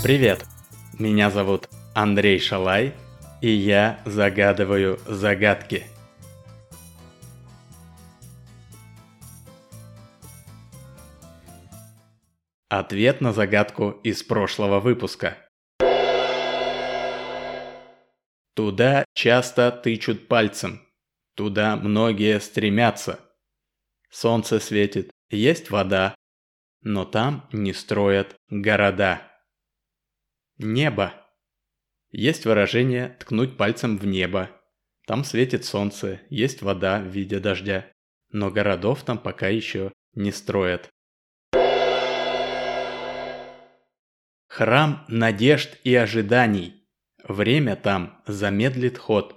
Привет! Меня зовут Андрей Шалай, и я загадываю загадки. Ответ на загадку из прошлого выпуска. Туда часто тычут пальцем, туда многие стремятся. Солнце светит, есть вода, но там не строят города. Небо. Есть выражение «ткнуть пальцем в небо». Там светит солнце, есть вода в виде дождя, но городов там пока еще не строят. Храм надежд и ожиданий. Время там замедлит ход.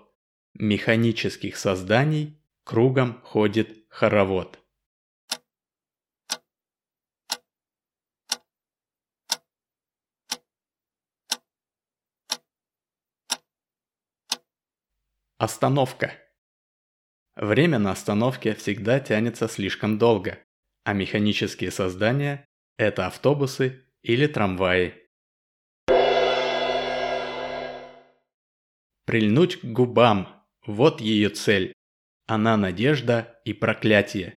Механических созданий кругом ходит хоровод. Остановка. Время на остановке всегда тянется слишком долго, а механические создания – это автобусы или трамваи. Прильнуть к губам – вот ее цель. Она надежда и проклятие.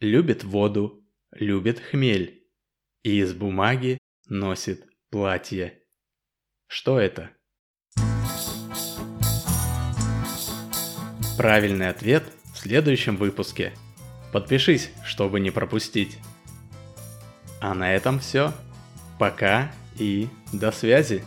Любит воду, любит хмель. И из бумаги носит платье. Что это? Правильный ответ в следующем выпуске. Подпишись, чтобы не пропустить. А на этом все. Пока и до связи.